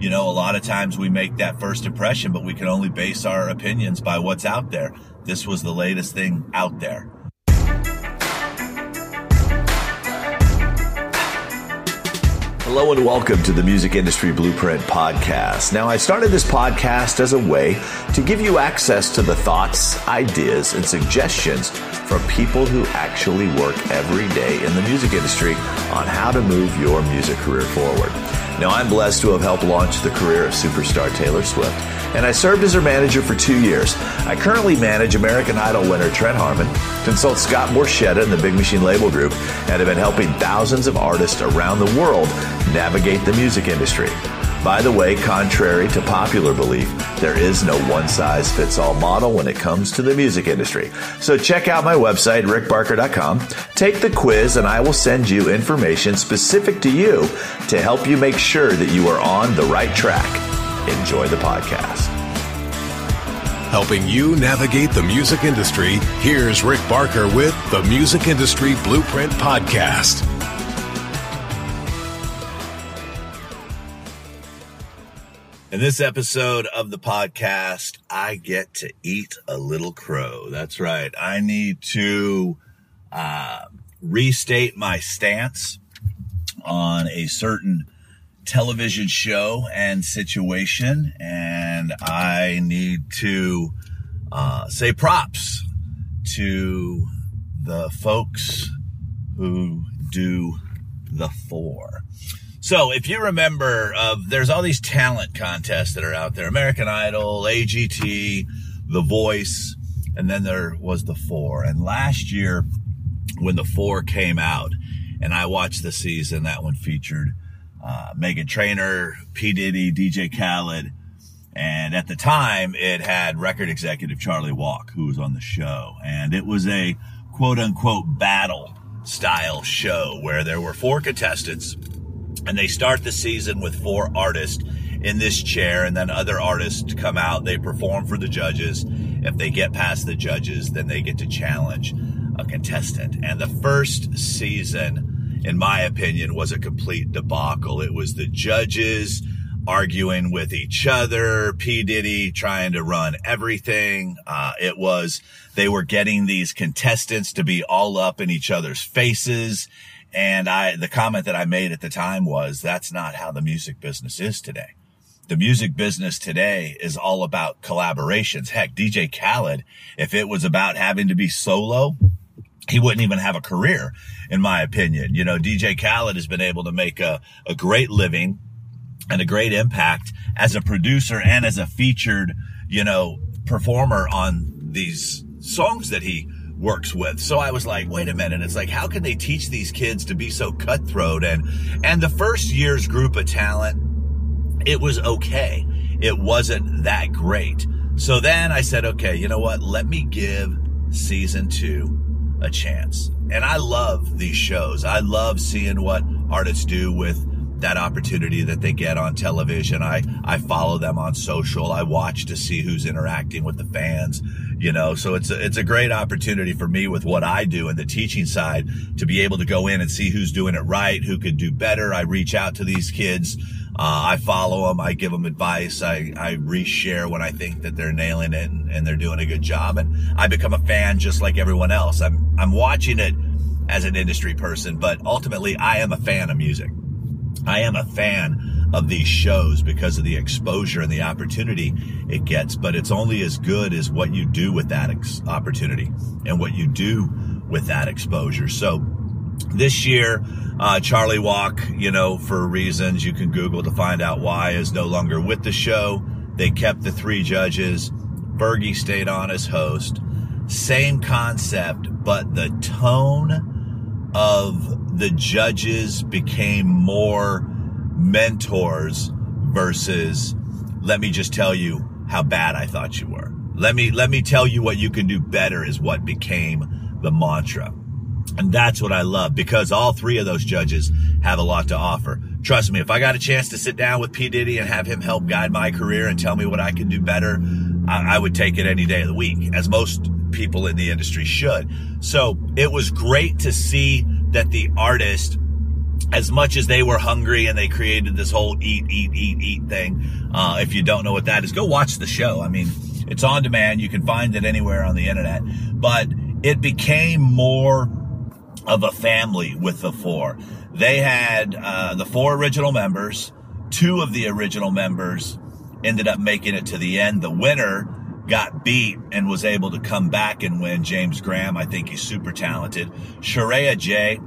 you know, a lot of times we make that first impression, but we can only base our opinions by what's out there. This was the latest thing out there. Hello and welcome to the Music Industry Blueprint Podcast. Now, I started this podcast as a way to give you access to the thoughts, ideas, and suggestions from people who actually work every day in the music industry on how to move your music career forward. Now, I'm blessed to have helped launch the career of superstar Taylor Swift, and I served as her manager for two years. I currently manage American Idol winner Trent Harmon, consult Scott Borchetta and the Big Machine Label Group, and have been helping thousands of artists around the world navigate the music industry. By the way, contrary to popular belief, there is no one size fits all model when it comes to the music industry. So check out my website, rickbarker.com, take the quiz, and I will send you information specific to you to help you make sure that you are on the right track. Enjoy the podcast. Helping you navigate the music industry, here's Rick Barker with the Music Industry Blueprint Podcast. In this episode of the podcast, I get to eat a little crow. That's right. I need to uh, restate my stance on a certain television show and situation, and I need to uh, say props to the folks who do the four. So if you remember, uh, there's all these talent contests that are out there: American Idol, AGT, The Voice, and then there was the Four. And last year, when the Four came out, and I watched the season, that one featured uh, Meghan Trainor, P. Diddy, DJ Khaled, and at the time, it had record executive Charlie Walk, who was on the show, and it was a quote unquote battle style show where there were four contestants and they start the season with four artists in this chair and then other artists come out. They perform for the judges. If they get past the judges then they get to challenge a contestant. And the first season in my opinion was a complete debacle it was the judges arguing with each other p diddy trying to run everything uh, it was they were getting these contestants to be all up in each other's faces and I, the comment that I made at the time was that's not how the music business is today. The music business today is all about collaborations. Heck, DJ Khaled, if it was about having to be solo, he wouldn't even have a career, in my opinion. You know, DJ Khaled has been able to make a, a great living and a great impact as a producer and as a featured, you know, performer on these songs that he works with. So I was like, wait a minute. It's like, how can they teach these kids to be so cutthroat? And, and the first year's group of talent, it was okay. It wasn't that great. So then I said, okay, you know what? Let me give season two a chance. And I love these shows. I love seeing what artists do with that opportunity that they get on television. I, I follow them on social. I watch to see who's interacting with the fans, you know, so it's a, it's a great opportunity for me with what I do in the teaching side to be able to go in and see who's doing it right, who could do better. I reach out to these kids. Uh, I follow them. I give them advice. I, I reshare when I think that they're nailing it and, and they're doing a good job. And I become a fan just like everyone else. I'm, I'm watching it as an industry person, but ultimately I am a fan of music. I am a fan of these shows because of the exposure and the opportunity it gets, but it's only as good as what you do with that ex- opportunity and what you do with that exposure. So this year, uh, Charlie Walk, you know, for reasons you can Google to find out why, is no longer with the show. They kept the three judges. Fergie stayed on as host. Same concept, but the tone of the judges became more mentors versus let me just tell you how bad I thought you were. Let me let me tell you what you can do better is what became the mantra. And that's what I love because all three of those judges have a lot to offer. Trust me, if I got a chance to sit down with P. Diddy and have him help guide my career and tell me what I can do better, I, I would take it any day of the week, as most people in the industry should. So it was great to see that the artist as much as they were hungry and they created this whole eat, eat, eat, eat thing. Uh, if you don't know what that is, go watch the show. I mean, it's on demand. You can find it anywhere on the internet, but it became more of a family with the four. They had uh, the four original members. Two of the original members ended up making it to the end. The winner got beat and was able to come back and win. James Graham, I think he's super talented. Sharaya J,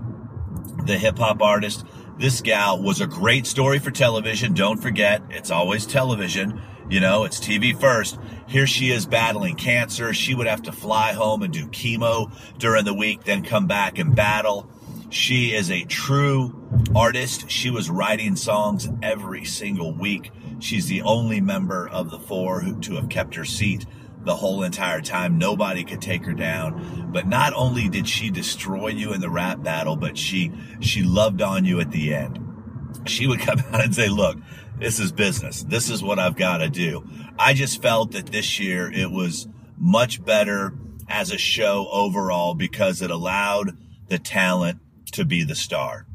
the hip hop artist. This gal was a great story for television. Don't forget, it's always television. You know, it's TV first. Here she is battling cancer. She would have to fly home and do chemo during the week, then come back and battle. She is a true artist. She was writing songs every single week. She's the only member of the four who, to have kept her seat the whole entire time. Nobody could take her down. But not only did she destroy you in the rap battle, but she, she loved on you at the end. She would come out and say, look, this is business. This is what I've got to do. I just felt that this year it was much better as a show overall because it allowed the talent to be the star.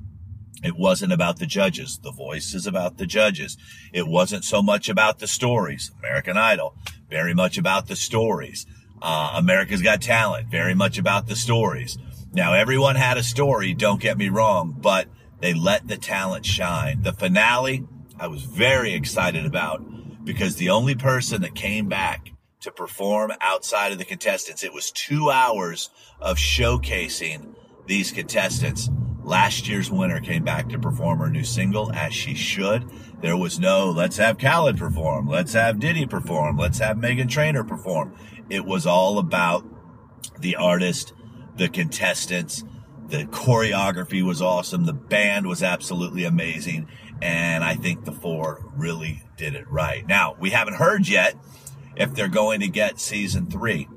It wasn't about the judges. The voice is about the judges. It wasn't so much about the stories. American Idol, very much about the stories. Uh, America's Got Talent, very much about the stories. Now, everyone had a story, don't get me wrong, but they let the talent shine. The finale, I was very excited about because the only person that came back to perform outside of the contestants, it was two hours of showcasing these contestants. Last year's winner came back to perform her new single as she should. There was no, let's have Khaled perform. Let's have Diddy perform. Let's have Meghan Trainor perform. It was all about the artist, the contestants. The choreography was awesome. The band was absolutely amazing. And I think the four really did it right. Now, we haven't heard yet if they're going to get season three,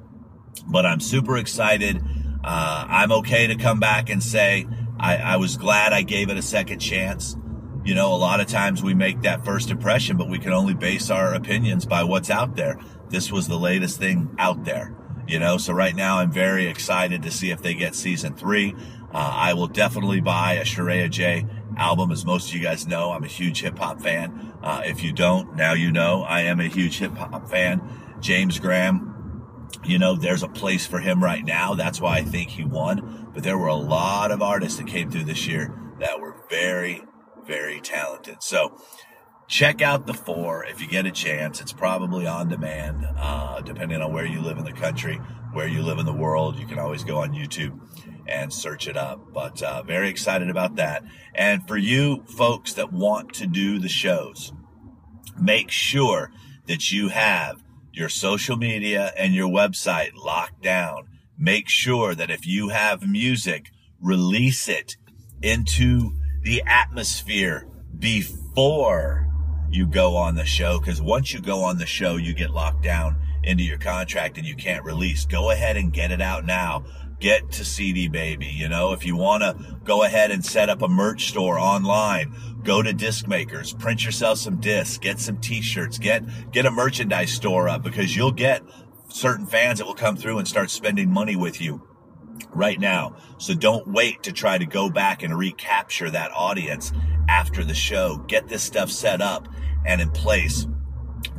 but I'm super excited. Uh, I'm okay to come back and say I, I was glad I gave it a second chance. You know, a lot of times we make that first impression, but we can only base our opinions by what's out there. This was the latest thing out there, you know. So right now, I'm very excited to see if they get season three. Uh, I will definitely buy a Sharaya J album. As most of you guys know, I'm a huge hip hop fan. Uh, if you don't, now you know I am a huge hip hop fan. James Graham, you know, there's a place for him right now. That's why I think he won. But there were a lot of artists that came through this year that were very, very talented. So check out the four if you get a chance. It's probably on demand, uh, depending on where you live in the country, where you live in the world. You can always go on YouTube and search it up. But uh, very excited about that. And for you folks that want to do the shows, make sure that you have your social media and your website locked down. Make sure that if you have music, release it into the atmosphere before you go on the show. Cause once you go on the show, you get locked down into your contract and you can't release. Go ahead and get it out now get to CD Baby. You know, if you want to go ahead and set up a merch store online, go to disc makers, print yourself some discs, get some t-shirts, get, get a merchandise store up because you'll get certain fans that will come through and start spending money with you right now. So don't wait to try to go back and recapture that audience after the show. Get this stuff set up and in place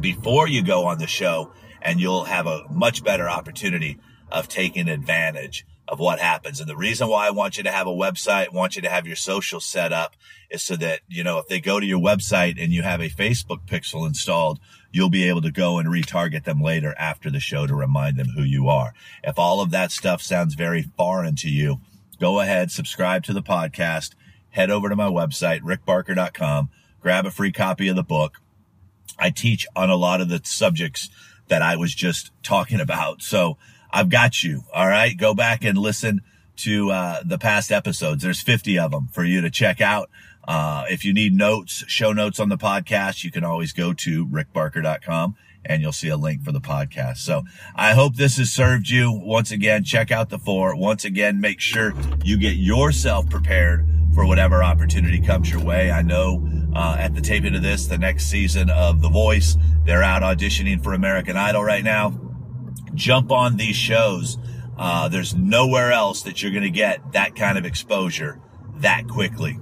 before you go on the show and you'll have a much better opportunity of taking advantage of what happens. And the reason why I want you to have a website, want you to have your social set up is so that, you know, if they go to your website and you have a Facebook pixel installed, you'll be able to go and retarget them later after the show to remind them who you are. If all of that stuff sounds very foreign to you, go ahead, subscribe to the podcast, head over to my website, rickbarker.com, grab a free copy of the book. I teach on a lot of the subjects that I was just talking about. So I've got you. All right. Go back and listen to uh, the past episodes. There's 50 of them for you to check out. Uh, if you need notes, show notes on the podcast, you can always go to rickbarker.com and you'll see a link for the podcast. So I hope this has served you. Once again, check out the four. Once again, make sure you get yourself prepared for whatever opportunity comes your way. I know uh, at the taping of this, the next season of The Voice, they're out auditioning for American Idol right now jump on these shows. Uh, there's nowhere else that you're going to get that kind of exposure that quickly.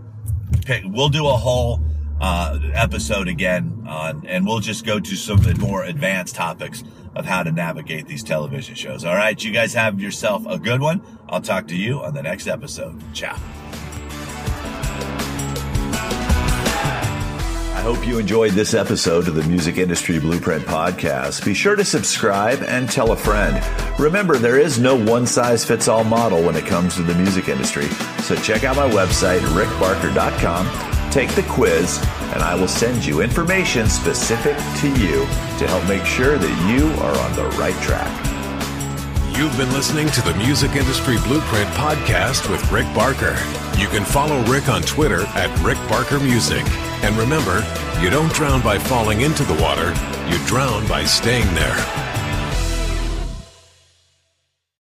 Pick, we'll do a whole uh, episode again on, and we'll just go to some of the more advanced topics of how to navigate these television shows. All right, you guys have yourself a good one. I'll talk to you on the next episode. Ciao. I hope you enjoyed this episode of the Music Industry Blueprint Podcast. Be sure to subscribe and tell a friend. Remember, there is no one size fits all model when it comes to the music industry. So check out my website, rickbarker.com, take the quiz, and I will send you information specific to you to help make sure that you are on the right track. You've been listening to the Music Industry Blueprint podcast with Rick Barker. You can follow Rick on Twitter at Rick Barker Music. And remember, you don't drown by falling into the water, you drown by staying there.